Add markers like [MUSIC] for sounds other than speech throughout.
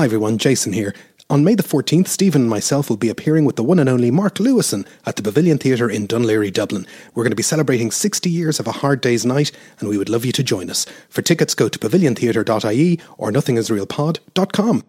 Hi everyone, Jason here. On May the 14th, Stephen and myself will be appearing with the one and only Mark Lewisohn at the Pavilion Theatre in Laoghaire, Dublin. We're going to be celebrating 60 years of a hard day's night, and we would love you to join us. For tickets, go to paviliontheatre.ie or nothingisrealpod.com.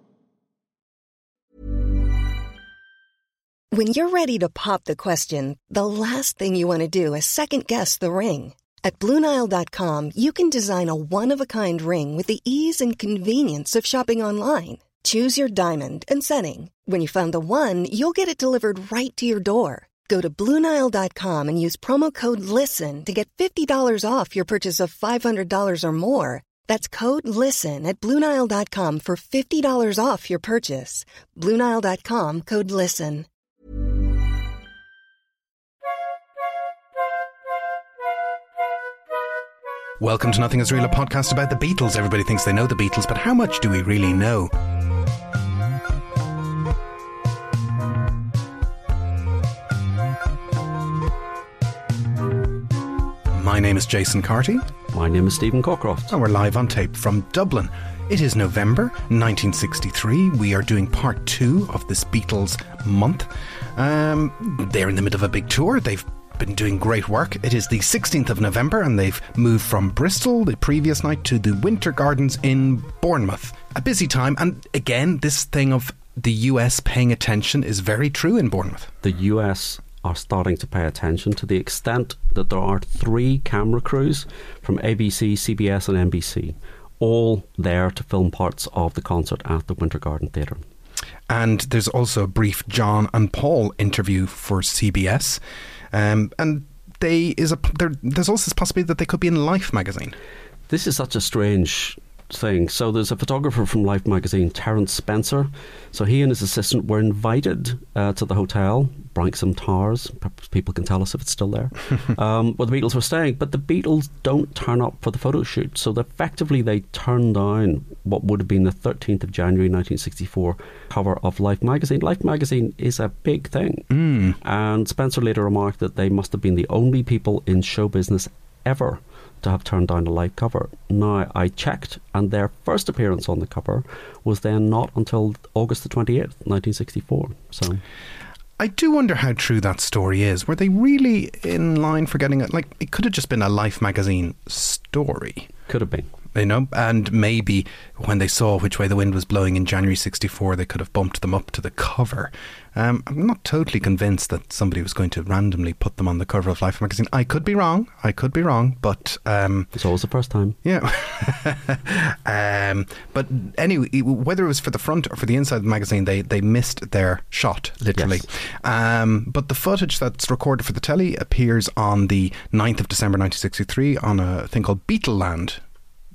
When you're ready to pop the question, the last thing you want to do is second guess the ring. At Bluenile.com, you can design a one of a kind ring with the ease and convenience of shopping online. Choose your diamond and setting. When you find the one, you'll get it delivered right to your door. Go to Bluenile.com and use promo code LISTEN to get $50 off your purchase of $500 or more. That's code LISTEN at Bluenile.com for $50 off your purchase. Bluenile.com code LISTEN. Welcome to Nothing Is Real, a podcast about the Beatles. Everybody thinks they know the Beatles, but how much do we really know? My name is Jason Carty, My name is Stephen Cockcroft. and we're live on tape from Dublin. It is November 1963. We are doing part two of this Beatles month. Um, they're in the middle of a big tour. They've been doing great work. It is the 16th of November, and they've moved from Bristol the previous night to the Winter Gardens in Bournemouth. A busy time, and again, this thing of the US paying attention is very true in Bournemouth. The US are starting to pay attention to the extent that there are three camera crews from ABC, CBS, and NBC, all there to film parts of the concert at the Winter Garden Theatre. And there's also a brief John and Paul interview for CBS. Um, and they is a there's also this possibility that they could be in Life magazine. This is such a strange thing. So there's a photographer from Life magazine, Terence Spencer. So he and his assistant were invited uh, to the hotel, Branksome Towers. Perhaps people can tell us if it's still there, [LAUGHS] um, where the Beatles were staying. But the Beatles don't turn up for the photo shoot. So effectively, they turned down what would have been the 13th of January 1964 cover of Life magazine. Life magazine is a big thing. Mm. And Spencer later remarked that they must have been the only people in show business ever to have turned down a live cover. Now, I checked, and their first appearance on the cover was then not until August the 28th, 1964. So, I do wonder how true that story is. Were they really in line for getting it? Like, it could have just been a Life magazine story, could have been. You know? And maybe when they saw which way the wind was blowing in January 64, they could have bumped them up to the cover. Um, I'm not totally convinced that somebody was going to randomly put them on the cover of Life magazine. I could be wrong. I could be wrong. But. Um, It's always the first time. Yeah. [LAUGHS] um, but anyway, whether it was for the front or for the inside of the magazine, they, they missed their shot, literally. Yes. Um, but the footage that's recorded for the telly appears on the 9th of December 1963 on a thing called Beatleland.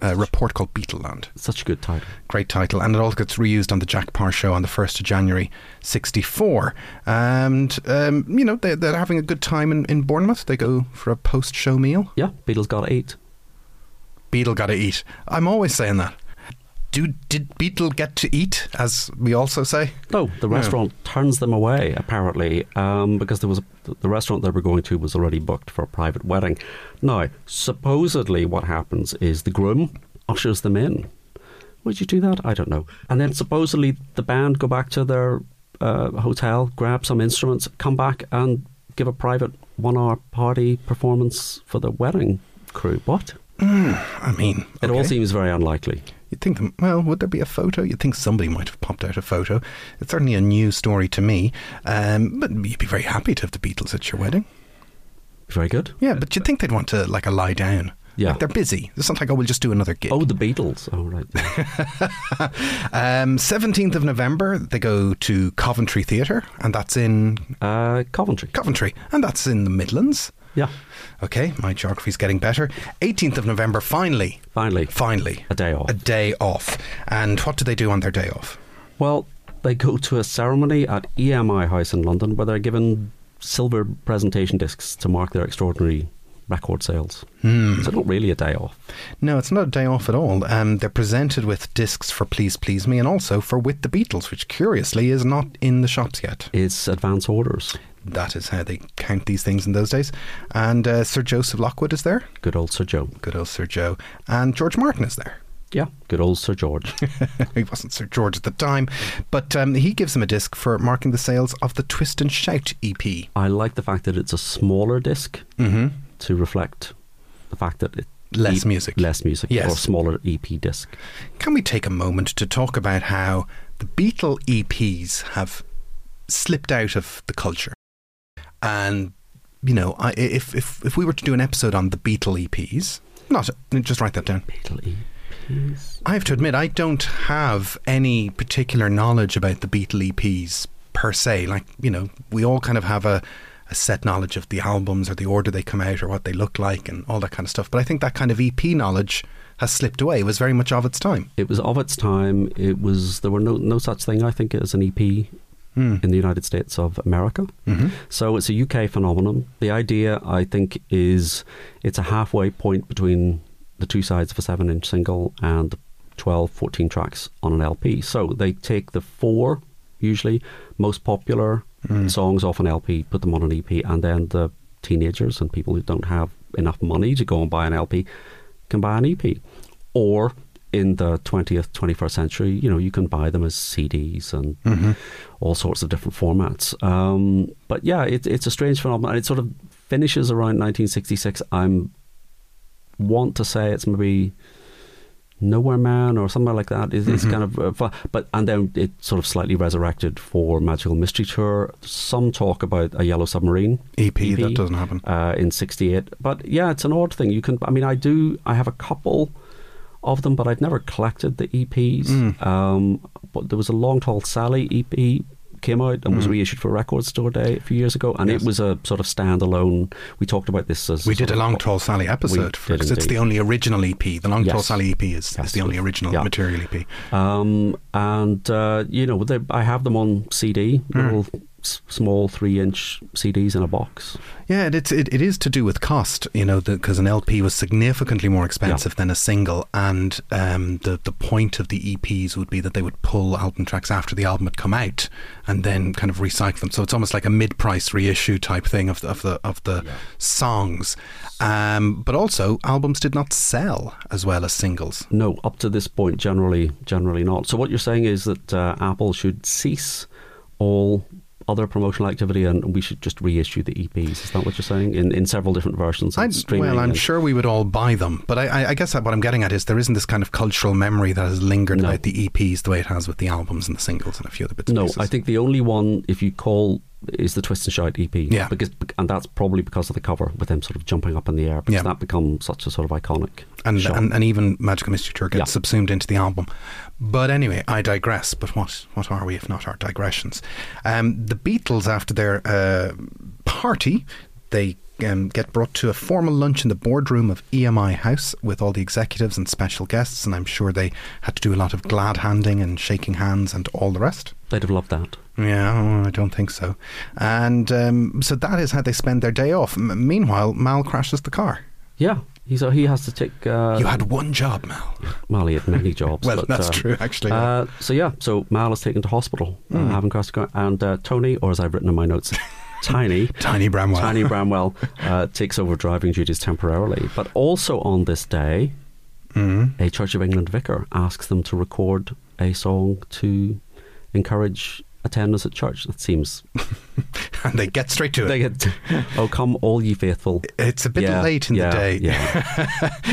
A report called Beatleland. Such a good title. Great title. And it all gets reused on the Jack Paar show on the 1st of January 64. And, um, you know, they're, they're having a good time in, in Bournemouth. They go for a post show meal. Yeah, Beatles gotta eat. Beetle got to eat. I'm always saying that. Do did Beetle get to eat, as we also say? No, the No. restaurant turns them away apparently um, because there was a, the restaurant they were going to was already booked for a private wedding. Now, supposedly, what happens is the groom ushers them in. Would you do that? I don't know. And then supposedly the band go back to their uh, hotel, grab some instruments, come back and give a private one-hour party performance for the wedding crew. What? I mean, It all seems very unlikely. You'd think, well, would there be a photo? You'd think somebody might have popped out a photo. It's certainly a new story to me. Um, but you'd be very happy to have the Beatles at your wedding. Very good. Yeah, but you'd think they'd want to like a lie down. Yeah. Like they're busy. It's not like, oh, we'll just do another gig. Oh, the Beatles. Oh, right. yeah. [LAUGHS] Um, 17th of November, they go to Coventry Theatre, and that's in Uh, Coventry. Coventry, and that's in the Midlands. Yeah. Okay, my geography's getting better. 18th of November, finally, Finally, finally, a day off. a day off. And what do they do on their day off? Well, they go to a ceremony at EMI House in London where they're given silver presentation discs to mark their extraordinary record sales. Hmm. So not really a day off. No, it's not a day off at all. Um, they're presented with discs for Please Please Me and also for With the Beatles, which curiously is not in the shops yet. It's advance orders. That is how they count these things in those days. And uh, Sir Joseph Lockwood is there. Good old Sir Joe. Good old Sir Joe. And George Martin is there. Yeah, good old Sir George. [LAUGHS] he wasn't Sir George at the time, but um, he gives them a disc for marking the sales of the Twist and Shout EP. I like the fact that it's a smaller disc Mm-hmm. to reflect the fact that it Less E- music. less music, Yes. or smaller EP disc. Can we take a moment to talk about how the Beatle EPs have slipped out of the culture? And you know, I, if if if we were to do an episode on the Beatle EPs, not just write that down. Beatle EPs. I have to admit, I don't have any particular knowledge about the Beatle EPs per se. Like, you know, we all kind of have a, a set knowledge of the albums or the order they come out or what they look like and all that kind of stuff. But I think that kind of EP knowledge has slipped away. It was very much of its time. It was of its time. It was there were no no such thing I think as an EP Mm. in the United States of America. hmm So it's a UK phenomenon. The idea, I think, is it's a halfway point between the two sides of a seven inch single and the 12, 14 tracks on an LP. So they take the four, usually, most popular Mm. songs off an LP, put them on an EP, and then the teenagers and people who don't have enough money to go and buy an LP can buy an EP. Or in the 20th, 21st century, you know, you can buy them as CDs and hmm all sorts of different formats. Um, but yeah, it, it's a strange phenomenon. It sort of finishes around 1966. I'm want to say it's maybe Nowhere Man or somewhere like that. It's, it's Mhm. kind of, uh, fu- but and then it sort of slightly resurrected for Magical Mystery Tour. Some talk about a Yellow Submarine EP, EP. That doesn't happen. uh, in '68. But yeah, it's an odd thing. You can, I mean, I do. I have a couple of them, but I've never collected the EPs. Mm. Um, but there was a Long Tall Sally EP came out and was Mm. reissued for Record Store Day a few years ago, and Yes. it was a sort of standalone. We talked about this as We did a of- Long Tall Sally episode because it's the only original EP. The Long Tall Sally EP is, is the only original yeah. material EP. Um, and uh, you know, they, I have them on CD, Mm. little small three-inch CDs in a box. Yeah, it, it's it, it is to do with cost, you know, because an LP was significantly more expensive than a single, and um, the the point of the EPs would be that they would pull album tracks after the album had come out, and then kind of recycle them. So it's almost like a mid-price reissue type thing of the, of the of the songs. Um, but also, albums did not sell as well as singles. No, up to this point, generally, generally not. So what you're saying is that uh, Apple should cease all other promotional activity, and we should just reissue the EPs. Is that what you're saying? In in several different versions, streaming. well, I'm sure we would all buy them, but I, I, I guess what I'm getting at is there isn't this kind of cultural memory that has lingered No. about the EPs the way it has with the albums and the singles and a few other bits. No. I think the only one, if you call, is the Twist and Shout EP. Yeah. because and that's probably because of the cover with them sort of jumping up in the air. Because Yeah. that becomes such a sort of iconic. and, shot. and and even Magical Mystery Tour gets Yeah. subsumed into the album. But anyway, I digress. But what what are we if not our digressions? Um, the Beatles, after their uh, party, they. Um, get brought to a formal lunch in the boardroom of EMI House with all the executives and special guests, and I'm sure they had to do a lot of glad handing and shaking hands and all the rest. They'd have loved that. Yeah, I don't think so. And um, so that is how they spend their day off. M- meanwhile, Mal crashes the car. Yeah, he's he has to take. Uh, you had one job, Mal. Mal, he had many jobs. [LAUGHS] Well, but, that's uh, true, actually. yeah. Uh, so yeah, so Mal is taken to hospital, Hmm. having crashed the car, and uh, Tony, or as I've written in my notes, [LAUGHS] Tiny, [LAUGHS] Tiny Bramwell. Tiny [LAUGHS] Bramwell, uh, takes over driving duties temporarily. But also on this day, Mm. a Church of England vicar asks them to record a song to encourage attendance at church. That seems [LAUGHS] And they get straight to it. they get. Oh, come all ye faithful. it's a bit Yeah, late in yeah, the day. Yeah,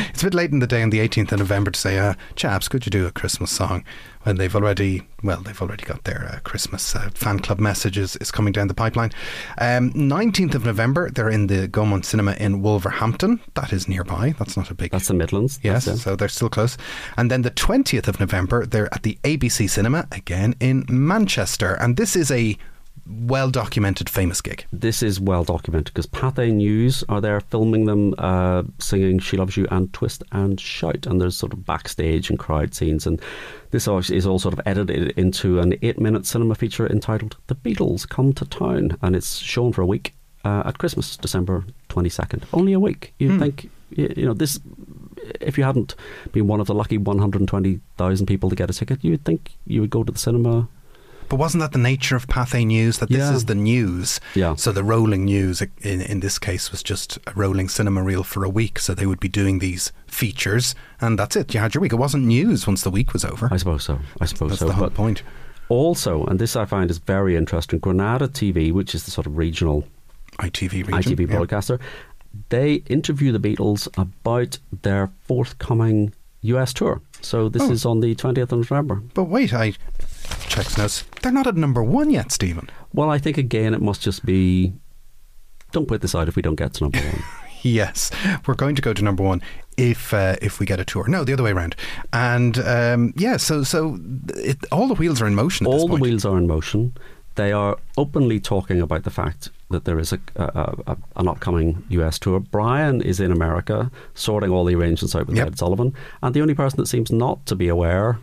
it's a bit late in the day on the 18th of November to say, uh, chaps, could you do a Christmas song? When they've already, well, they've already got their uh, Christmas uh, fan club messages is coming down the pipeline. Um, 19th of November, they're in the Gaumont Cinema in Wolverhampton. That is nearby. That's not a big that's the Midlands. Yes, so they're still close. And then the 20th of November, they're at the ABC Cinema again in Manchester. And this is a well documented, famous gig. this is well documented because Pathé News are there filming them uh, singing "She Loves You" and "Twist and Shout," and there's sort of backstage and crowd scenes, and this is all sort of edited into an eight-minute cinema feature entitled "The Beatles Come to Town," and it's shown for a week uh, at Christmas, December twenty second. Only a week. You'd Hmm. think, you know, this. If you hadn't been one of the lucky 120,000 people to get a ticket, you'd think you would go to the cinema But wasn't that the nature of Pathé News? That this Yeah. is the news. Yeah. So the rolling news in, in this case was just a rolling cinema reel for a week. So they would be doing these features, and that's it. You had your week. It wasn't news once the week was over. I suppose so. I suppose That's so. the whole But point. also, and this I find is very interesting, Granada TV, which is the sort of regional ITV region. ITV yeah. broadcaster, they interview the Beatles about their forthcoming US tour. So this Oh. is on the 20th of November. But wait, I checks. They're not at number one yet, Stephen. Well, I think again it must just be. Don't put this out if we don't get to number one. [LAUGHS] Yes, we're going to go to number one if uh, if we get a tour. No, the other way around. And um, yeah, so so it, all the wheels are in motion. All the wheels are in motion. They are openly talking about the fact that there is a, a, a an upcoming US tour. Brian is in America sorting all the arrangements out with Yep. Ed Sullivan, and the only person that seems not to be aware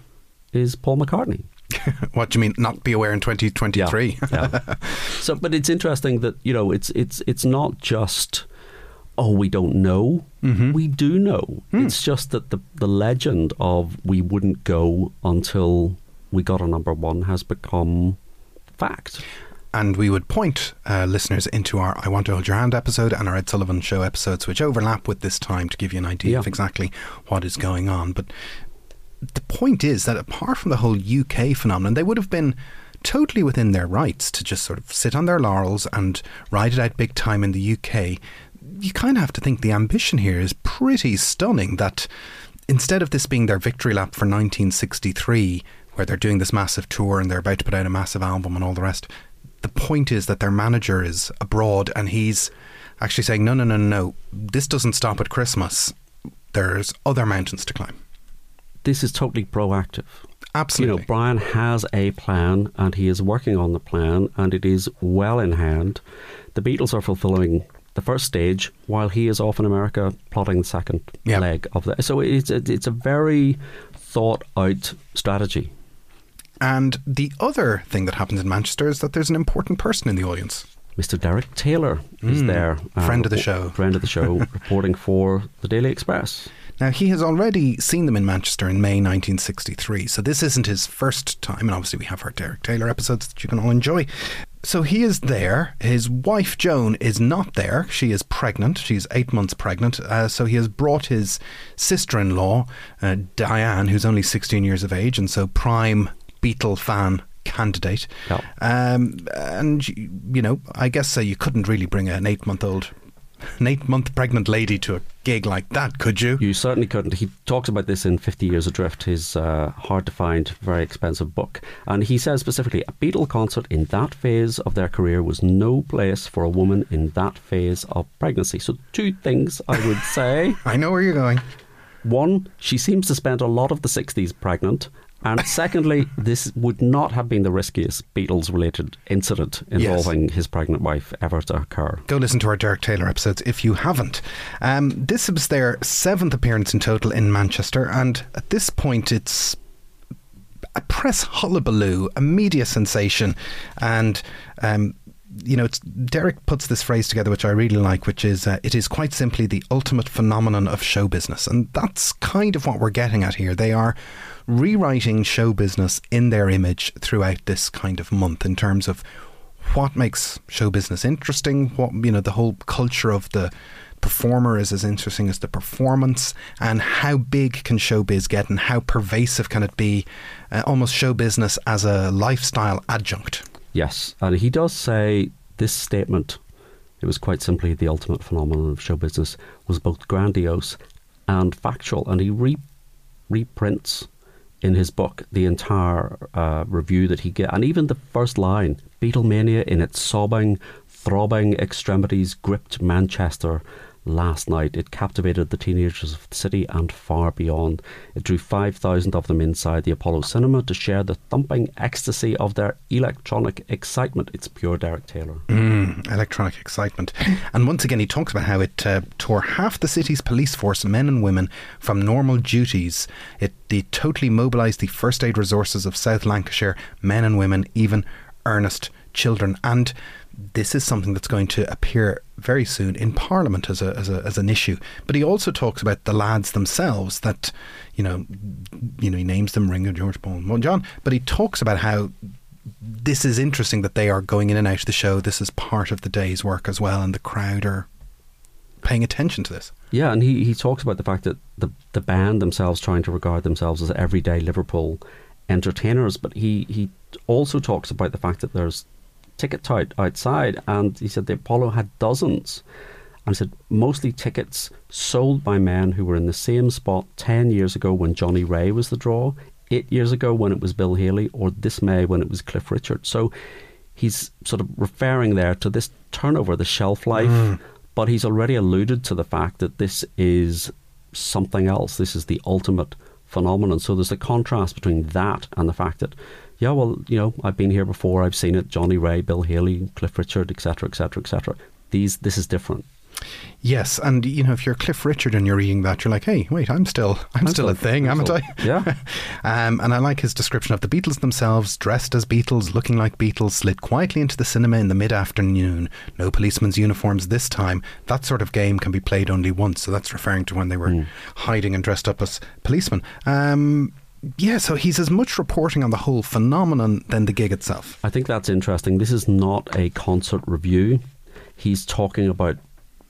is Paul McCartney. [LAUGHS] What do you mean? Not be aware in 2023? Yeah. [LAUGHS] so, but it's interesting that you know it's it's it's not just oh we don't know. Mm-hmm. We do know. Hmm. It's just that the the legend of we wouldn't go until we got a number one has become fact. And we would point uh, listeners into our I Want to Hold Your Hand episode and our Ed Sullivan Show episodes, which overlap with this time to give you an idea Yeah. of exactly what is going on. But the point is that apart from the whole UK phenomenon, they would have been totally within their rights to just sort of sit on their laurels and ride it out big time in the UK. You kind of have to think the ambition here is pretty stunning that instead of this being their victory lap for 1963, where they're doing this massive tour and they're about to put out a massive album and all the rest, the point is that their manager is abroad and he's actually saying, no, no, no, no, this doesn't stop at Christmas. There's other mountains to climb. This is totally proactive. Absolutely. You know, Brian has a plan and he is working on the plan and it is well in hand. The Beatles are fulfilling the first stage while he is off in America plotting the second Yeah. leg of that. So it's a, it's a very thought out strategy. And the other thing that happens in Manchester is that there's an important person in the audience. Mr. Derek Taylor is Mm, there. friend of the show. [LAUGHS] Friend of the show, [LAUGHS] reporting for the Daily Express. Now, he has already seen them in Manchester in May 1963, so this isn't his first time, and obviously we have our Derek Taylor episodes that you can all enjoy. So he is there. His wife Joan is not there. She is pregnant. She's eight months pregnant. Uh, so he has brought his sister in law, uh, Diane, who's only 16 years of age, and so prime Beatle fan candidate. Yeah. Um, and, you know, I guess uh, you couldn't really bring an eight month old. An eight month pregnant lady to a gig like that, could you? You certainly couldn't. He talks about this in 50 Years Adrift, his uh, hard to find, very expensive book. And he says specifically a Beatle concert in that phase of their career was no place for a woman in that phase of pregnancy. So, two things I would say. [LAUGHS] I know where you're going. One, she seems to spend a lot of the 60s pregnant. And [LAUGHS] secondly, this would not have been the riskiest Beatles related incident involving his pregnant wife ever to occur. Go listen to our Derek Taylor episodes if you haven't. Um, this was their seventh appearance in total in Manchester, and at this point, it's a press hullabaloo, a media sensation, and. Um, you know, it's, Derek puts this phrase together, which I really like, which is uh, it is quite simply the ultimate phenomenon of show business. And that's kind of what we're getting at here. They are rewriting show business in their image throughout this kind of month in terms of what makes show business interesting, what, you know, the whole culture of the performer is as interesting as the performance, and how big can showbiz get and how pervasive can it be, uh, almost show business as a lifestyle adjunct. Yes, and he does say this statement, it was quite simply the ultimate phenomenon of show business, was both grandiose and factual. And he re- reprints in his book the entire uh, review that he gave, and even the first line Beatlemania in its sobbing, throbbing extremities gripped Manchester last night. It captivated the teenagers of the city and far beyond. It drew 5,000 of them inside the Apollo Cinema to share the thumping ecstasy of their electronic excitement. It's pure Derek Taylor. Mm, electronic excitement. [LAUGHS] And once again, he talks about how it uh, tore half the city's police force, men and women, from normal duties. It, it totally mobilised the first aid resources of South Lancashire, men and women, even earnest children. And this is something that's going to appear very soon in Parliament as a, as a as an issue. But he also talks about the lads themselves. That you know, you know, he names them Ringo, George, Paul, and John. But he talks about how this is interesting that they are going in and out of the show. This is part of the day's work as well, and the crowd are paying attention to this. Yeah, and he, he talks about the fact that the the band themselves trying to regard themselves as everyday Liverpool entertainers, but he, he also talks about the fact that there's ticket tout outside, and he said the Apollo had dozens. And he said mostly tickets sold by men who were in the same spot 10 years ago when Johnnie Ray was the draw, eight years ago when it was Bill Haley, or this May when it was Cliff Richard. So he's sort of referring there to this turnover, the shelf life, mm. but he's already alluded to the fact that this is something else. This is the ultimate phenomenon. So there's a contrast between that and the fact that, yeah, well, you know, I've been here before, I've seen it, Johnnie Ray, Bill Haley, Cliff Richard, etc., etc., etc. These, this is different. Yes, and you know, if you're Cliff Richard and you're reading that, you're like, "Hey, wait, I'm still, I'm, I'm still, a thing, I'm haven't I?" Yeah. [LAUGHS] um, and I like his description of the Beatles themselves, dressed as Beatles, looking like Beatles, slid quietly into the cinema in the mid-afternoon. No policemen's uniforms this time. That sort of game can be played only once, so that's referring to when they were mm. hiding and dressed up as policemen. Um, yeah, so he's as much reporting on the whole phenomenon than the gig itself. I think that's interesting. This is not a concert review. He's talking about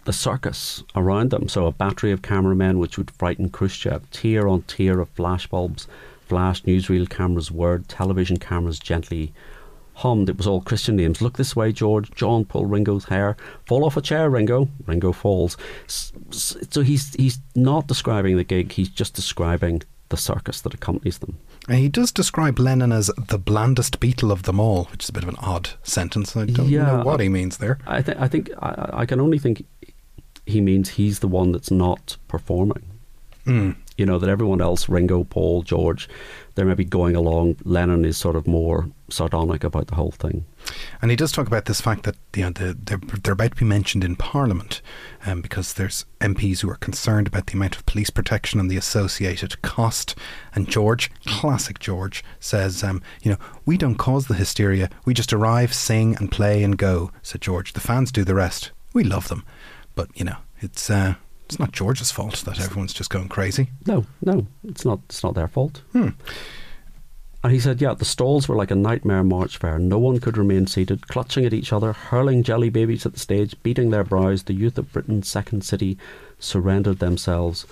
the circus around them. So a battery of cameramen which would frighten Khrushchev, tier on tier of flashbulbs, flash newsreel cameras, word, television cameras gently hummed. It was all Christian names. Look this way, George. John, pull Ringo's hair. Fall off a chair, Ringo. Ringo falls. So he's he's not describing the gig. He's just describing the circus that accompanies them. And he does describe Lennon as the blandest Beatle of them all, which is a bit of an odd sentence. I don't yeah, know what he means there. I, th- I think I, I, can only think he means he's the one that's not performing. Mm. You know, that everyone else, Ringo, Paul, George, they're maybe going along. Lennon is sort of more sardonic about the whole thing. And he does talk about this fact that you know, they're, they're about to be mentioned in Parliament um, because there's MPs who are concerned about the amount of police protection and the associated cost. And George, classic George, says, um, you know, we don't cause the hysteria. We just arrive, sing and play and go, said George. The fans do the rest. We love them. But you know, it's uh, it's not George's fault that everyone's just going crazy. No, no, it's not. It's not their fault. Hmm. And he said, yeah, the stalls were like a nightmare march fair. No one could remain seated, clutching at each other, hurling jelly babies at the stage, beating their brows. The youth of Britain's second city surrendered themselves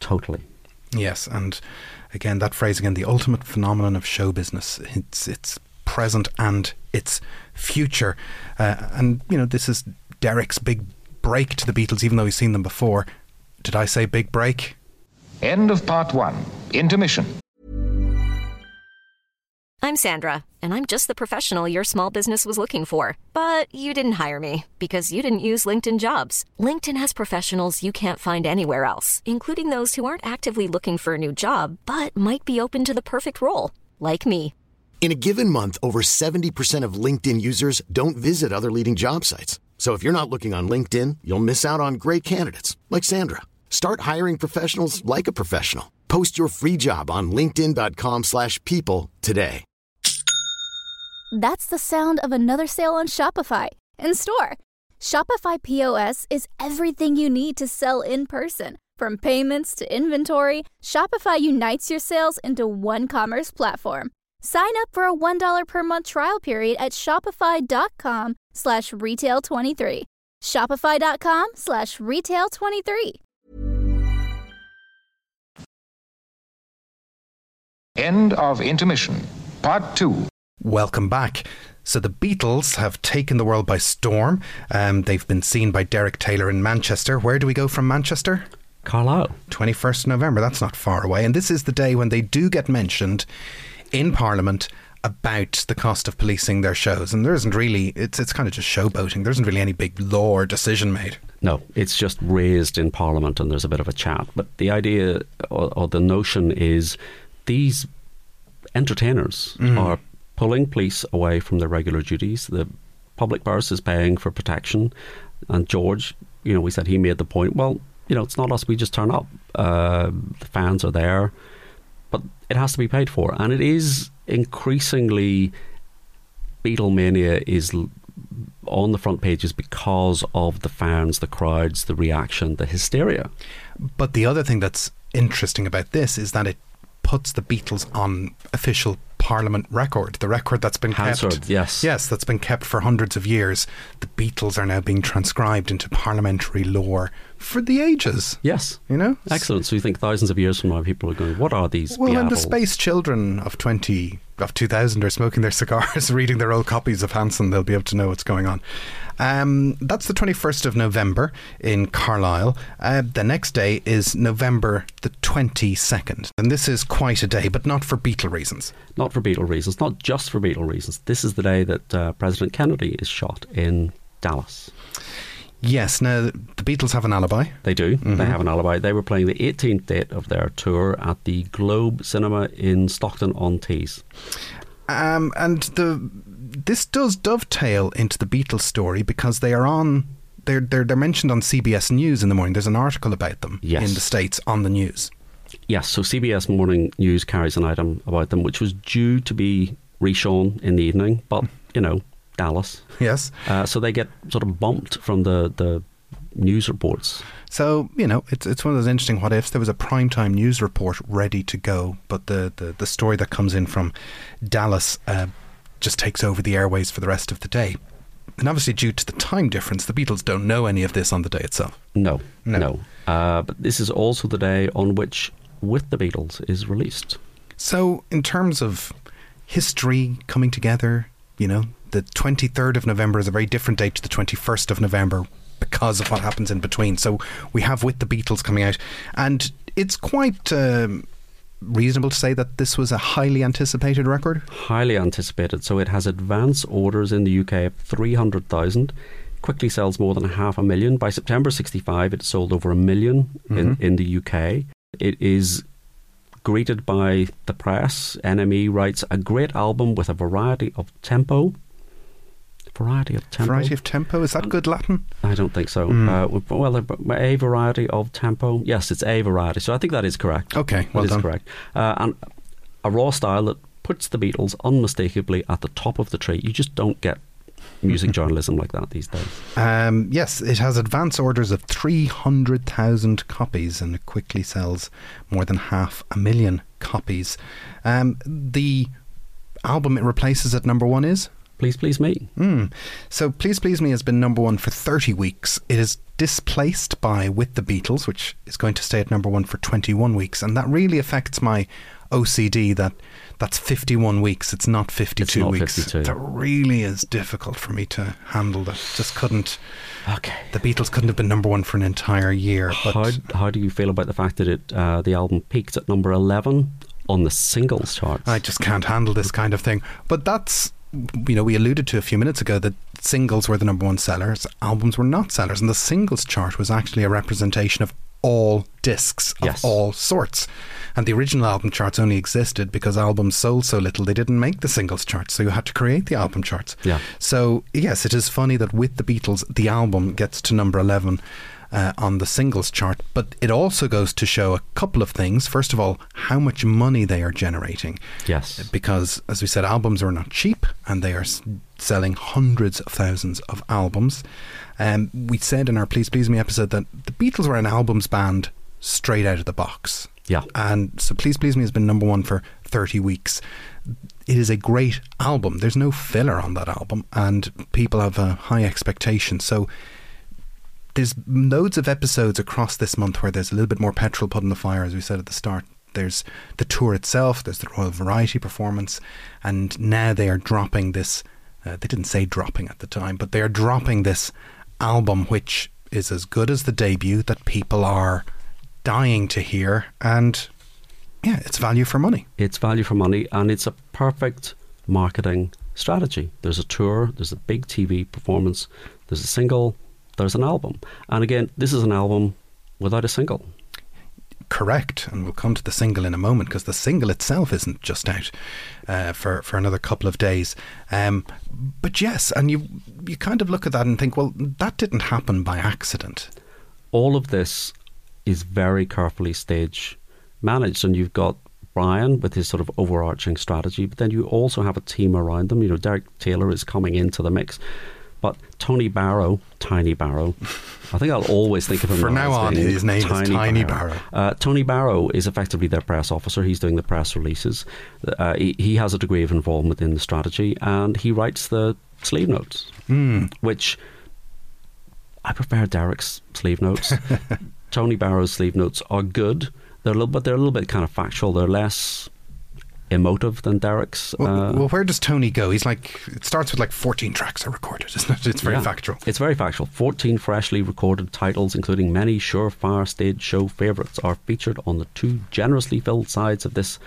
totally. Yes, and again, that phrase again, the ultimate phenomenon of show business. It's it's present and its future, uh, and you know this is Derek's big break to the Beatles, even though we've seen them before. Did I say big break? End of part one. Intermission. I'm Sandra, and I'm just the professional your small business was looking for. But you didn't hire me because you didn't use LinkedIn jobs. LinkedIn has professionals you can't find anywhere else, including those who aren't actively looking for a new job but might be open to the perfect role, like me. In a given month, over 70% of LinkedIn users don't visit other leading job sites. So if you're not looking on LinkedIn, you'll miss out on great candidates like Sandra. Start hiring professionals like a professional. Post your free job on linkedin.com/people today. That's the sound of another sale on Shopify in-store. Shopify POS is everything you need to sell in person. From payments to inventory, Shopify unites your sales into one commerce platform. Sign up for a $1 per month trial period at shopify.com slash retail23. Shopify.com slash retail23. End of intermission. Part 2. Welcome back. So the Beatles have taken the world by storm. Um, they've been seen by Derek Taylor in Manchester. Where do we go from Manchester? Carlisle. 21st November. That's not far away. And this is the day when they do get mentioned in Parliament about the cost of policing their shows, and there isn't really. It's it's kind of just showboating. There isn't really any big law or decision made. No, it's just raised in Parliament, and there's a bit of a chat. But the idea or, or the notion is these entertainers mm. are pulling police away from their regular duties. The public purse is paying for protection, and George, you know, we said he made the point. Well, you know, it's not us. We just turn up. Uh, the fans are there but it has to be paid for, and it is increasingly Beatlemania is on the front pages because of the fans, the crowds, the reaction, the hysteria. But the other thing that's interesting about this is that it puts the Beatles on official Parliament record, the record that's been Hansard, kept. yes. Yes, that's been kept for hundreds of years. The Beatles are now being transcribed into parliamentary lore for the ages. Yes. You know? Excellent. So you think thousands of years from now, people are going, what are these? Well, when the space children of 20 of 2000 are smoking their [LAUGHS] cigars, reading their old copies of Hansard, they'll be able to know what's going on. Um, that's the 21st of November in Carlisle. Uh, the next day is November the 22nd. And this is quite a day, but not for Beatle reasons. Not for Beatle reasons, not just for Beatle reasons. This is the day that uh, President Kennedy is shot in Dallas. Yes, now the Beatles have an alibi. They do. Mm-hmm. They have an alibi. They were playing the 18th date of their tour at the Globe Cinema in Stockton on Tees. Um, and the this does dovetail into the Beatles story because they are on they're they're they're mentioned on CBS News in the morning. There's an article about them Yes. in the states on the news. Yes, so CBS Morning News carries an item about them, which was due to be reshown in the evening, but, you know, Dallas. Yes. Uh, so they get sort of bumped from the, the news reports. So you know, it's it's one of those interesting what ifs. There was a primetime news report ready to go, but the the, the story that comes in from Dallas uh, just takes over the airways for the rest of the day. And obviously, due to the time difference, the Beatles don't know any of this on the day itself. No, No. no. Uh, but this is also the day on which With the Beatles is released. So, in terms of history coming together, you know, the 23rd of November is a very different date to the 21st of November because of what happens in between. So, we have With the Beatles coming out, and it's quite um, reasonable to say that this was a highly anticipated record. Highly anticipated. So it has advance orders in the UK of 300,000. Quickly sells more than half a million. By September 65, it sold over a 1000000 in, in the UK. It is greeted by the press. NME writes a great album with a variety of tempo. Variety of tempo. Variety of tempo, is that good Latin? I don't think so. Mm. Uh, well, a, variety of tempo. Yes, it's a variety. So I think that is correct. Okay, well that is done. correct. Uh, and a raw style that puts the Beatles unmistakably at the top of the tree. You just don't get music [LAUGHS] journalism like that these days. Um, yes, it has advance orders of 300,000 copies and it quickly sells more than half a million copies. Um, the album it replaces at number one is? Please, please me. Mm. So, Please Please Me has been number one for 30 weeks. It is displaced by With the Beatles, which is going to stay at number one for 21 weeks. And that really affects my OCD that that's 51 weeks. It's not 52 it's not weeks. 52. That really is difficult for me to handle. That just couldn't. Okay. The Beatles couldn't have been number one for an entire year. But How, how do you feel about the fact that it uh, the album peaked at number 11 on the singles charts? I just can't handle this kind of thing. But that's, you know, we alluded to a few minutes ago that singles were the number one sellers, albums were not sellers, and the singles chart was actually a representation of all discs of Yes. all sorts. And the original album charts only existed because albums sold so little they didn't make the singles charts, so you had to create the album charts. Yeah. So yes, it is funny that with the Beatles, the album gets to number eleven. Uh, on the singles chart, but it also goes to show a couple of things. First of all, how much money they are generating yes. because, as we said, albums are not cheap and they are s- selling hundreds of thousands of albums. Um, we said in our Please Please Me episode that the Beatles were an albums band straight out of the box. Yeah. And so Please Please Me has been number one for 30 weeks. It is a great album. There's no filler on that album, and people have a high expectation. So there's loads of episodes across this month where there's a little bit more petrol put in the fire, as we said at the start. There's the tour itself, there's the Royal Variety performance, and now they are dropping this. Uh, they didn't say dropping at the time, but they are dropping this album, which is as good as the debut that people are dying to hear, and yeah, it's value for money. It's value for money and it's a perfect marketing strategy. There's a tour, there's a big TV performance, there's a single, there's an album. And again, this is an album without a single. Correct, and we'll come to the single in a moment because the single itself isn't just out uh, for for another couple of days. Um, but yes, and you you kind of look at that and think, well, that didn't happen by accident. All of this is very carefully stage managed, and you've got Brian with his sort of overarching strategy, but then you also have a team around them. You know, Derek Taylor is coming into the mix. But Tony Barrow, Tiny Barrow. I think I'll always think of him For now as on, his name is Tiny Barrow. Uh, Tony Barrow is effectively their press officer. He's doing the press releases. Uh, he, he has a degree of involvement in the strategy, and he writes the sleeve notes, Hmm. which I prefer Derek's sleeve notes. [LAUGHS] Tony Barrow's sleeve notes are good. They're a little, but they're a little bit kind of factual. They're less emotive than Derek's. Well, uh, well, where does Tony go? He's like, it starts with like 14 tracks are recorded, isn't it? It's very Yeah. factual. It's very factual. 14 freshly recorded titles, including many surefire stage show favourites, are featured on the two generously filled sides of this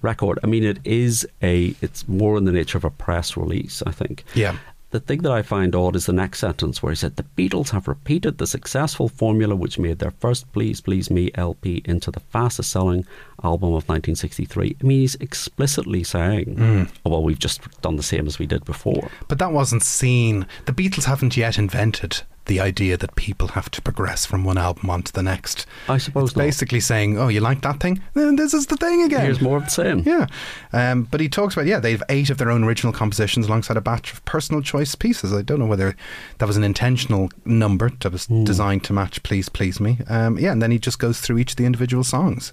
record. I mean, it is a, it's more in the nature of a press release, I think. Yeah. The thing that I find odd is the next sentence where he said, The Beatles have repeated the successful formula which made their first Please Please Me LP into the fastest selling album of 1963. I mean, he's explicitly saying, mm. oh, Well, we've just done the same as we did before. But that wasn't seen. The Beatles haven't yet invented the idea that people have to progress from one album onto the next. I suppose It's not. basically saying, oh, you like that thing? Then this is the thing again. Here's more of the same. Yeah. Um, but he talks about, yeah, they have eight of their own original compositions alongside a batch of personal choice pieces. I don't know whether that was an intentional number that was Hmm. designed to match Please Please Me. Um, yeah, and then he just goes through each of the individual songs.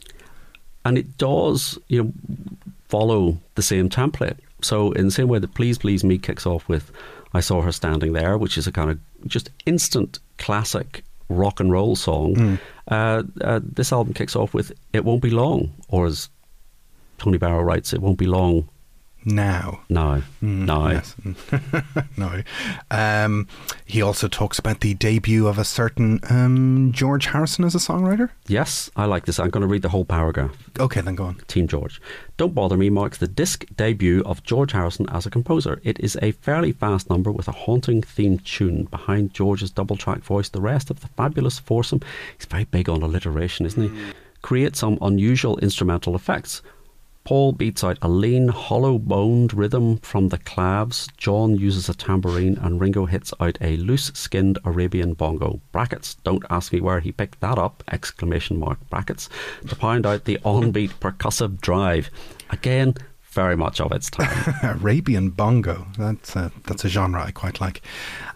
and it does you know follow the same template so in the same way that please please me kicks off with i saw her standing there which is a kind of just instant classic rock and roll song. Uh, uh, this album kicks off with it won't be long or as tony barrow writes it won't be long Now. No, Mm, now Yes. [LAUGHS] no. Um, he also talks about the debut of a certain um, George Harrison as a songwriter. yes i like this i'm going to read the whole paragraph Okay, then go on. Team George. Don't Bother Me marks the disc debut of George Harrison as a composer. It is a fairly fast number with a haunting themed tune. Behind George's double track voice, the rest of the fabulous foursome, he's very big on alliteration, isn't he? Create some unusual instrumental effects. Paul beats out a lean, hollow boned rhythm from the claves. John uses a tambourine, and Ringo hits out a loose skinned Arabian bongo. Brackets. Don't ask me where he picked that up! Exclamation mark. Brackets. To pound out the on-beat percussive drive. Again, very much of its time. [LAUGHS] Arabian bongo. That's a, that's a genre I quite like.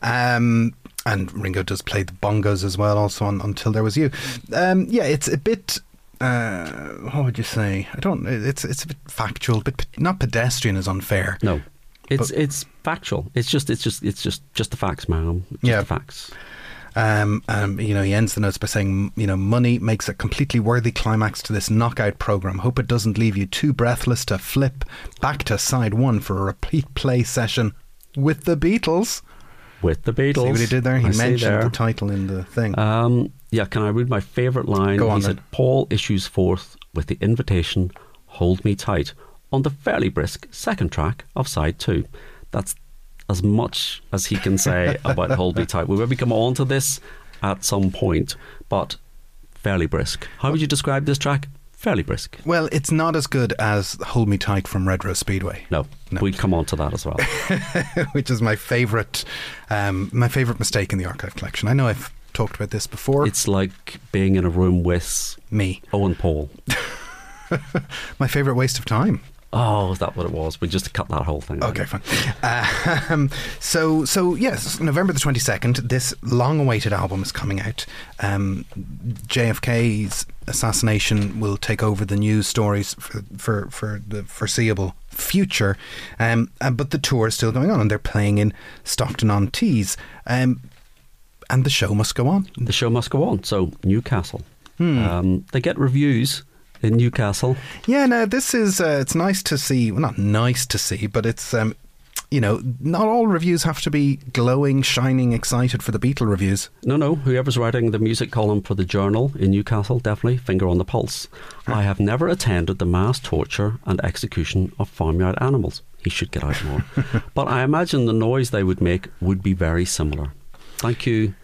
Um, and Ringo does play the bongos as well, also on Until There Was You. Um, yeah, it's a bit. Uh, what would you say? I don't. It's it's a bit factual, but not pedestrian is unfair. No. It's But- it's factual. It's just it's just it's just just the facts, man. Just Yeah. the facts. Um, um, you know, he ends the notes by saying, you know, money makes a completely worthy climax to this knockout program. Hope it doesn't leave you too breathless to flip back to side one for a repeat play session with the Beatles. With the Beatles. See what he did there? He I mentioned there. the title in the thing. Um, yeah, can I read my favourite line? Go on he then. said, Paul issues forth with the invitation, Hold Me Tight, on the fairly brisk second track of side two. That's as much as he can say [LAUGHS] about Hold Me Tight. We'll maybe come on to this at some point, but fairly brisk. How would you describe this track? Fairly brisk. well, it's not as good as Hold Me Tight from Red Rose Speedway. No, No. we'd come on to that as well. [LAUGHS] which is my favourite, um, my favourite mistake in the archive collection. I know I've talked about this before. it's like being in a room with me. Owen Paul. [LAUGHS] My favourite waste of time. Oh, is that what it was? We just cut that whole thing. Okay, fine. [LAUGHS] Um, so, so yes, November the twenty second. This long-awaited album is coming out. Um, JFK's assassination will take over the news stories for for, for the foreseeable future. Um, uh, but the tour is still going on, and they're playing in Stockton on Tees. Um, and the show must go on. the show must go on. So Newcastle, Hmm. um, they get reviews in Newcastle. Yeah, no, this is uh, it's nice to see. Well, not nice to see, but it's um, you know, not all reviews have to be glowing, shining, excited for the Beatle reviews. No, no, whoever's writing the music column for the Journal in Newcastle, definitely finger on the pulse. I have never attended the mass torture and execution of farmyard animals. He should get out more. [LAUGHS] but I imagine the noise they would make would be very similar. Thank you,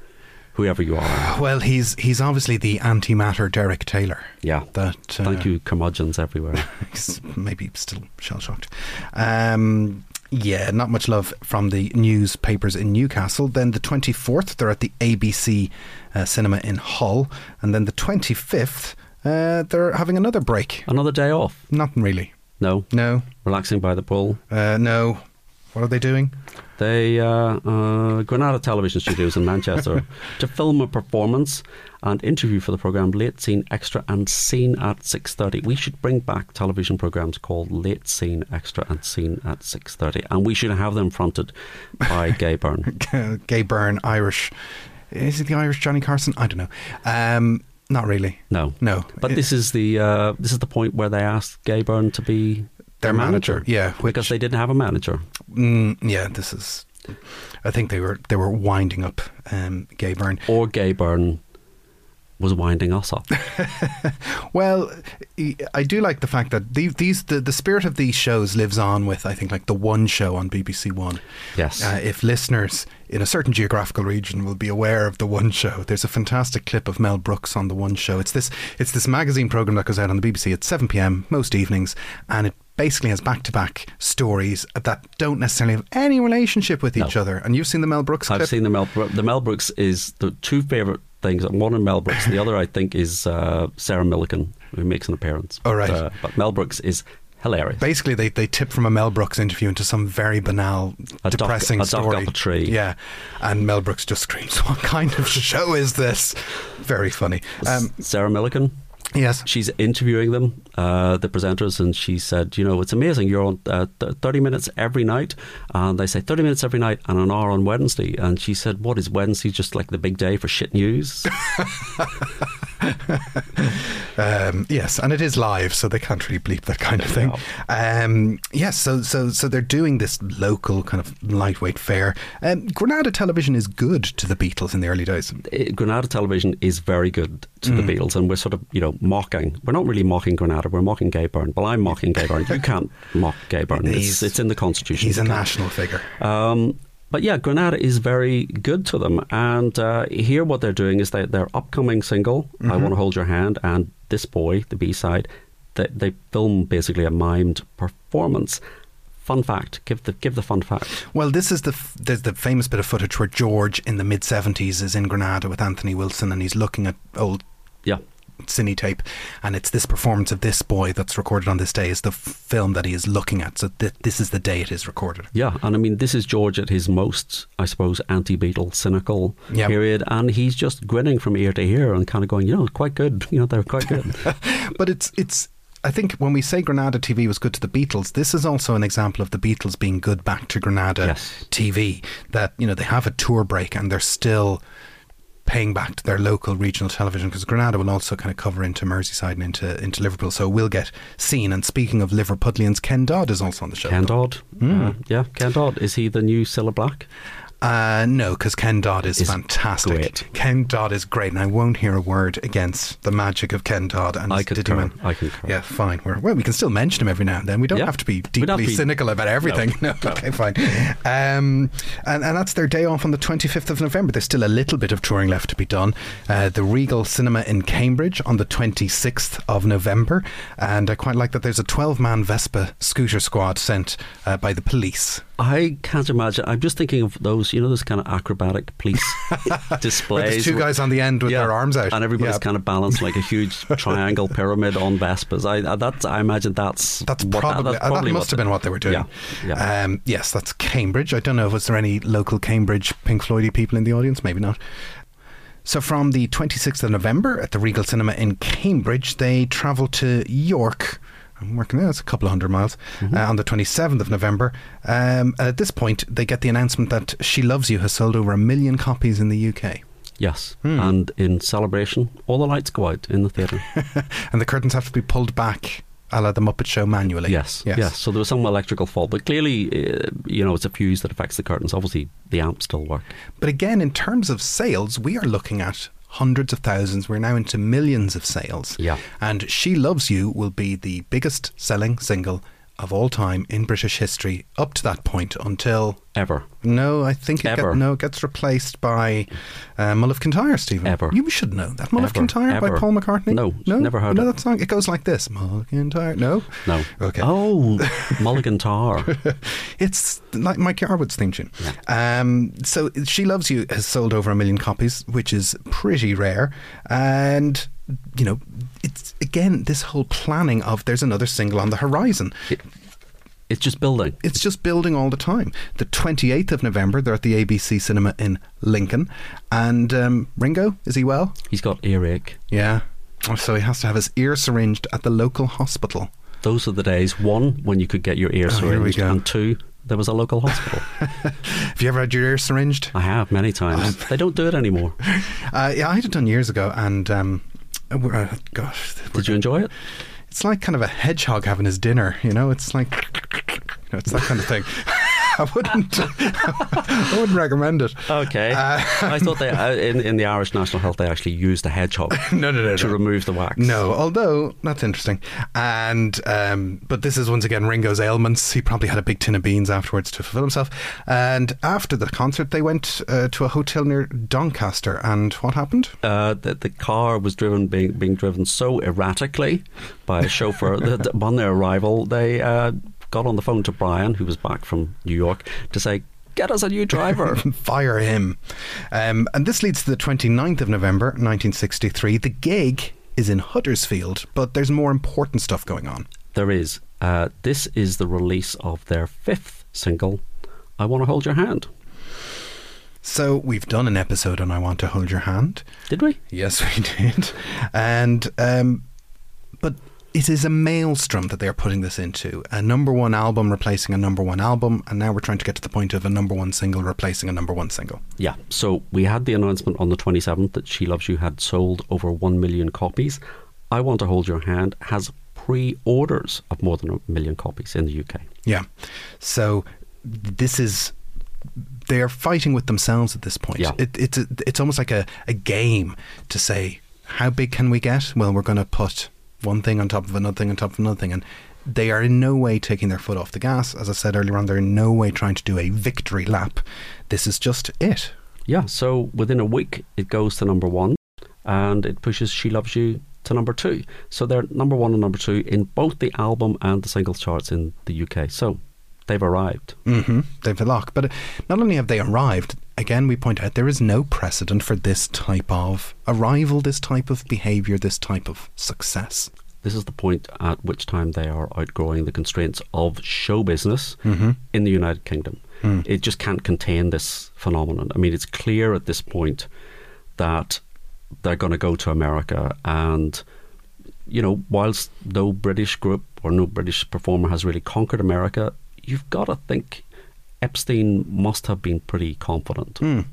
whoever you are. [SIGHS] Well, he's he's obviously the antimatter Derek Taylor. Yeah. That uh, Thank you, curmudgeons everywhere. [LAUGHS] Maybe still shell shocked. Um, yeah, not much love from the newspapers in Newcastle. Then the 24th, they're at the ABC uh, cinema in Hull. And then the 25th, uh, they're having another break. Another day off. Nothing really. No. No, Relaxing by the pool. uh, no. What are they doing? They uh, uh, Granada Television Studios in Manchester [LAUGHS] to film a performance and interview for the program Late Scene Extra and Scene at six thirty. We should bring back television programs called Late Scene Extra and Scene at six thirty, and we should have them fronted by [LAUGHS] Gay Byrne. Gay Byrne, Irish. Is it the Irish Johnny Carson? I don't know. Um, not really. No, No. But It- this is the uh, this is the point where they asked Gay Byrne to be Their manager, yeah, because they didn't have a manager. Mm, yeah, this is. I think they were they were winding up um, Gay Byrne. or Gay Byrne was winding us up. [LAUGHS] Well, I- I do like the fact that these, these the, the spirit of these shows lives on with I think like the one show on BBC One. Yes. Uh, if listeners in a certain geographical region will be aware of the one show, there's a fantastic clip of Mel Brooks on the one show. It's this it's this magazine program that goes out on the BBC at 7 p.m. most evenings, and it basically has back to back stories that don't necessarily have any relationship with each No. other. And you've seen the Mel Brooks clip. I've seen the Mel the Mel Brooks is the two favorite things. One in Mel Brooks, the other I think is uh, Sarah Millican who makes an appearance. Oh, right. But, uh, but Mel Brooks is hilarious. Basically, they, they tip from a Mel Brooks interview into some very banal, A duck- depressing a duck story. up a tree. Yeah, and Mel Brooks just screams, "What kind of [LAUGHS] show is this?" Very funny. Um, Sarah Millican. Yes, She's interviewing them, uh, the presenters, and she said, "You know, it's amazing. You're on uh, th- thirty minutes every night, and they say thirty minutes every night and an hour on Wednesday." And she said, "What is Wednesday? Just like the big day for shit news?" [LAUGHS] um, yes, and it is live, so they can't really bleep that kind of thing. Um, yes, so so so they're doing this local kind of lightweight fare. Um, Granada Television is good to the Beatles in the early days. Eh, Granada Television is very good to Mm. the Beatles, and we're sort of, you know, mocking. We're not really mocking Granada. We're mocking Gay Byrne. Well, I'm mocking Gay Byrne. You can't mock Gay Byrne. It's, it's in the Constitution. He's a national figure. Um, but yeah, Granada is very good to them. And uh, here, what they're doing is that their upcoming single, "I Mm-hmm. Want to Hold Your Hand," and "This Boy," the B side, they, they film basically a mimed performance. Fun fact: give the give the fun fact. Well, this is the f- there's the famous bit of footage where George in the mid seventies is in Granada with Anthony Wilson, and he's looking at old Yeah, cine tape, and it's this performance of this boy that's recorded on this day is the f- film that he is looking at. So th- this is the day it is recorded. Yeah, and I mean, this is George at his most, I suppose, anti Beatle, cynical Yep. period, and he's just grinning from ear to ear and kind of going, you know, quite good. [LAUGHS] You know, they're quite good. [LAUGHS] But it's it's. I think when we say Granada TV was good to the Beatles, this is also an example of the Beatles being good back to Granada Yes. TV. That you know they have a tour break and they're still paying back to their local regional television because Granada will also kind of cover into Merseyside and into into Liverpool, so we'll get seen. And speaking of Liverpudlians, Ken Dodd is also on the show. Ken Dodd. Hmm. Uh, yeah, Ken Dodd. Is he the new Cilla Black? Uh, no, because Ken Dodd is, Is fantastic. great. Ken Dodd is great, and I won't hear a word against the magic of Ken Dodd and I. Diddyman. I concur. Yeah, fine. We're, well, we can still mention him every now and then. We don't Yeah. have to be deeply be- cynical about everything. No. [LAUGHS] okay, fine. Um, and, and that's their day off on the 25th of November. There's still a little bit of touring left to be done. Uh, the Regal Cinema in Cambridge on the 26th of November. And I quite like that there's a 12 man Vespa scooter squad sent uh, by the police. I can't imagine. I'm just thinking of those, you know, those kind of acrobatic police [LAUGHS] [LAUGHS] displays. There's two where- guys on the end with Yeah, their arms out. and everybody's Yeah. kind of balanced like a huge [LAUGHS] triangle pyramid on Vespas. I I- that's I imagine that's That's what probably, that's uh, probably that must have been what they were doing. Yeah. Um, yes, that's Cambridge. I don't know. Was there any local Cambridge Pink Floydy people in the audience? Maybe not. So from the 26th of November at the Regal Cinema in Cambridge, they travel to York. I'm working there. It's a couple of hundred miles. Mm-hmm. Uh, on the 27th of November. Um, at this point, they get the announcement that She Loves You has sold over a million copies in the UK. Yes, Hmm. and in celebration, all the lights go out in the theatre. [LAUGHS] and the curtains have to be pulled back a la the Muppet Show manually. yes, yes, So there was some electrical fault, but clearly, uh, you know, it's a fuse that affects the curtains. Obviously, the amps still work. But again, in terms of sales, we are looking at hundreds of thousands. We're now into millions of sales. Yeah. And She Loves You will be the biggest selling single of all time in British history up to that point until. Ever. No, I think it, Ever. get, no, it gets replaced by uh, Mull of Kintyre, Stephen. Ever. You should know that. Mull of Ever. Kintyre by Paul McCartney? No, no, never heard it. that song? It goes like this Mull of Kintyre. No? No. Okay. Oh, [LAUGHS] Mulligan Tar. it's like Mike Yarwood's theme tune. Um, so She Loves You has sold over a million copies, which is pretty rare. And, you know, it's again this whole planning of there's another single on the horizon. It's just building. It's just building all the time. The 28th of November, they're at the ABC Cinema in Lincoln. And um, Ringo, is he well? He's got earache. Yeah. Oh, So he has to have his ear syringed at the local hospital. Those are the days. One, when you could get your ear Oh, syringed, and two, there was a local hospital. [LAUGHS] Have you ever had your ear syringed? I have many times. they don't do it anymore. [LAUGHS] Uh, yeah, I had it done years ago, and um, uh, gosh, Did you enjoy it? it's like kind of a hedgehog having his dinner. You know, it's like you know, it's that kind of thing. [LAUGHS] I wouldn't, I wouldn't recommend it. Okay. Uh, I thought they [LAUGHS] uh, in in the Irish National Health they actually used a hedgehog [LAUGHS] No, no, no, to no. remove the wax. No, although that's interesting. And um, but this is once again Ringo's ailments. He probably had a big tin of beans afterwards to fulfill himself. And after the concert, they went uh, to a hotel near Doncaster. And what happened? Uh, the, the car was driven being being driven so erratically by a chauffeur [LAUGHS] that upon their arrival they uh, got on the phone to Brian, who was back from New York, to say, "Get us a new driver." [LAUGHS] Fire him. Um, and this leads to the 29th of November, 1963. The gig is in Huddersfield, but there's more important stuff going on. there is. Uh, this is the release of their fifth single, "I Want to Hold Your Hand." So we've done an episode on I Want to Hold Your Hand. Did we? Yes, we [LAUGHS] did. And um, but it is a maelstrom that they're putting this into. A number one album replacing a number one album, and now we're trying to get to the point of a number one single replacing a number one single. Yeah. So we had the announcement on the 27th that She Loves You had sold over 1 million copies. I Want to Hold Your Hand has pre orders of more than a million copies in the UK. Yeah. So this is they're fighting with themselves at this point. Yeah. It, it's a, it's almost like a, a game to say how big can we get? Well, we're going to put one thing on top of another thing on top of another thing, and they are in no way taking their foot off the gas. As I said earlier on, they're in no way trying to do a victory lap. This is just it. Yeah. So within a week, it goes to number one and it pushes She Loves You to number two. So they're number one and number two in both the album and the singles charts in the UK. So they've arrived. Mm-hmm. They've a lock. But not only have they arrived, again, we point out there is no precedent for this type of arrival, this type of behaviour, this type of success. This is the point at which time they are outgrowing the constraints of show business Mm-hmm. in the United Kingdom. Hmm. It just can't contain this phenomenon. I mean, it's clear at this point that they're going to go to America and you know, whilst no British group or no British performer has really conquered America, you've got to think Epstein must have been pretty confident. Mm.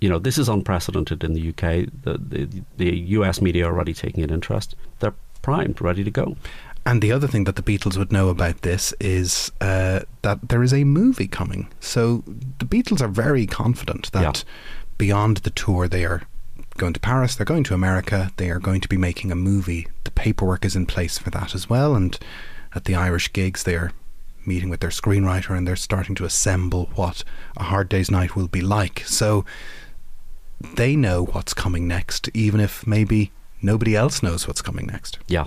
You know, this is unprecedented in the UK. The, the the US media are already taking an interest. They're primed, ready to go. And the other thing that the Beatles would know about this is uh, that there is a movie coming. So the Beatles are very confident that Yeah. beyond the tour, they are going to Paris, they're going to America, they are going to be making a movie. The paperwork is in place for that as well. And at the Irish gigs, they're meeting with their screenwriter and they're starting to assemble what a hard day's night will be like. So they know what's coming next, even if maybe nobody else knows what's coming next. Yeah.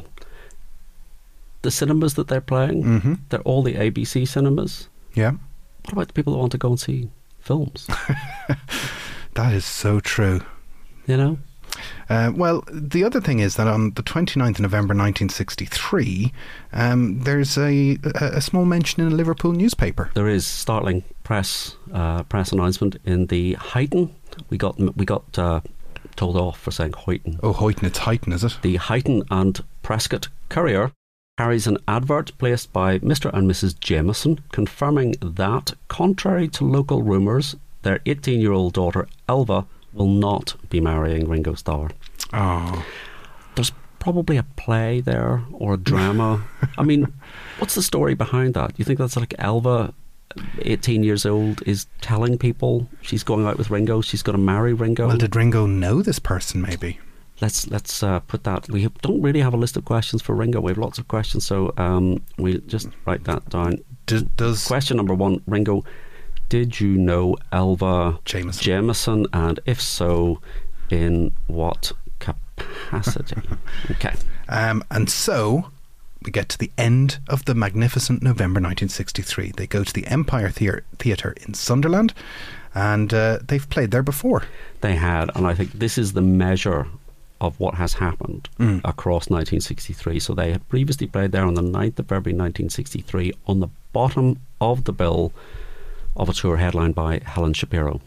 The cinemas that they're playing, Mm-hmm. they're all the ABC cinemas. Yeah. What about the people that want to go and see films? [LAUGHS] That is so true. you know? Uh, well, the other thing is that on the 29th of November 1963, um, there's a, a, a small mention in a Liverpool newspaper. There is startling press uh, press announcement in the Huyton. We got we got uh, told off for saying Huyton. Oh, Hoyton, it's Huyton, is it? The Huyton and Prescot Courier carries an advert placed by Mr. and Mrs. Jameson confirming that, contrary to local rumours, their 18 year old daughter Elva will not be marrying Ringo Starr. Oh, There's probably a play there or a drama. [LAUGHS] I mean, what's the story behind that? You think that's like Elva, 18 years old, is telling people she's going out with Ringo, she's going to marry Ringo? well, did Ringo know this person? Maybe. let's let's uh, put that. We don't really have a list of questions for Ringo. We have lots of questions, so um, we'll just write that down. D- does Question number one, Ringo, did you know Elva Jameson. Jameson, and if so, in what capacity? [LAUGHS] okay. Um, and so we get to the end of the magnificent November 1963. They go to the Empire Thea- Theatre in Sunderland, and uh, they've played there before. they had, and I think this is the measure of what has happened across 1963. So they had previously played there on the 9th of February 1963 on the bottom of the bill of a tour headlined by Helen Shapiro.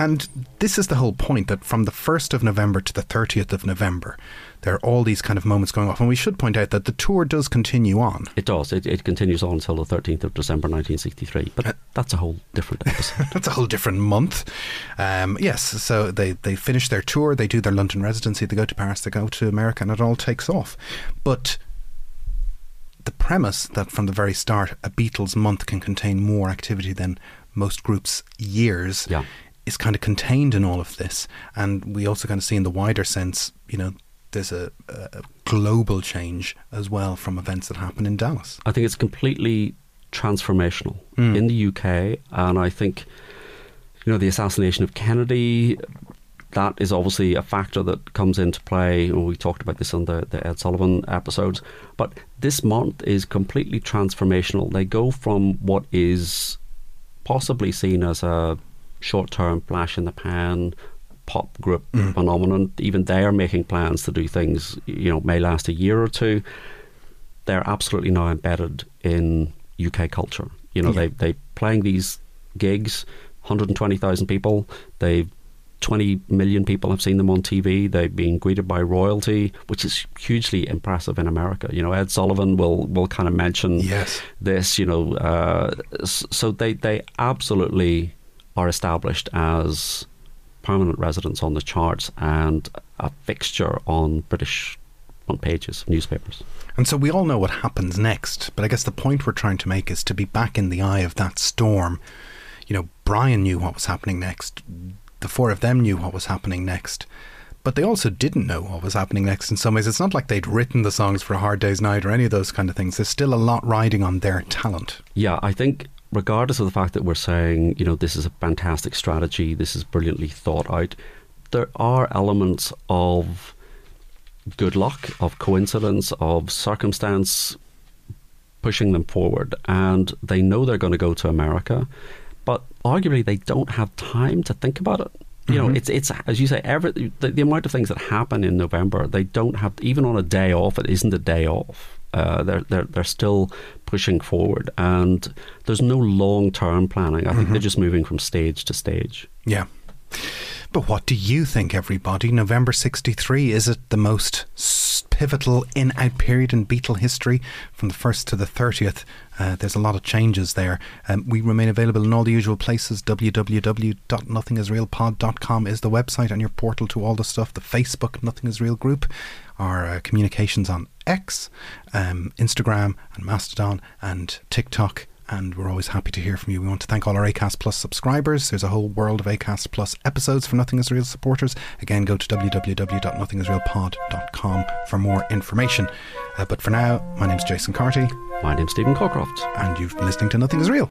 And this is the whole point that from the 1st of November to the 30th of November, there are all these kind of moments going off. And we should point out that the tour does continue on. It does. It, it continues on until the 13th of December 1963. But that's a whole different episode. [LAUGHS] That's a whole different month. Um, yes, so they, they finish their tour, they do their London residency, they go to Paris, they go to America, and it all takes off. But the premise that from the very start, a Beatles month can contain more activity than most groups' years Yeah. is kind of contained in all of this. And we also kind of see in the wider sense, you know, there's a, a global change as well from events that happen in Dallas. I think it's completely transformational mm. in the UK, and I think you know the assassination of Kennedy. That is obviously a factor that comes into play. and We talked about this on the, the Ed Sullivan episodes. But this month is completely transformational. They go from what is possibly seen as a short term flash in the pan pop group mm. phenomenon. Even they are making plans to do things, you know, may last a year or two. They're absolutely now embedded in UK culture. You know, Yeah. they they playing these gigs, 120,000 people. They 20 million people have seen them on TV. They've been greeted by royalty, which is hugely impressive in America. You know, Ed Sullivan will will kind of mention Yes. this. You know, uh, so they they absolutely are established as permanent residents on the charts and a fixture on British front pages of newspapers. And so we all know what happens next, but I guess the point we're trying to make is to be back in the eye of that storm. You know, Brian knew what was happening next. The four of them knew what was happening next. But they also didn't know what was happening next in some ways. It's not like they'd written the songs for a hard day's night or any of those kind of things. There's still a lot riding on their talent. Yeah, I think regardless of the fact that we're saying, you know, this is a fantastic strategy, this is brilliantly thought out, there are elements of good luck, of coincidence, of circumstance pushing them forward. And they know they're going to go to America, but arguably they don't have time to think about it. You know, it's it's as you say, every the, the amount of things that happen in November, they don't have even on a day off. It isn't a day off. Uh, they're they're they're still pushing forward, and there's no long term planning. I think they're just moving from stage to stage. Yeah. But what do you think, everybody? November 63, is it the most pivotal in out period in Beatle history from the 1st to the 30th? Uh, there's a lot of changes there. Um, we remain available in all the usual places. www.nothingisrealpod.com is the website and your portal to all the stuff. The Facebook Nothing Is Real group, our uh, communications on X, um, Instagram, and Mastodon, and TikTok and we're always happy to hear from you. We want to thank all our ACAST Plus subscribers. There's a whole world of ACAST Plus episodes for Nothing Is Real supporters. Again, go to www.nothingisrealpod.com for more information. Uh, but for now, my name's Jason Carty, My name's Stephen Cockcroft. and you've been listening to Nothing Is Real.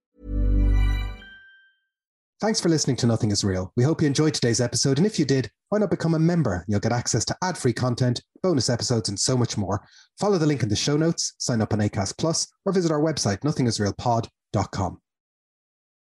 Thanks for listening to Nothing is Real. We hope you enjoyed today's episode, and if you did, why not become a member? You'll get access to ad free content, bonus episodes, and so much more. Follow the link in the show notes, sign up on ACAST Plus, or visit our website, nothingisrealpod.com.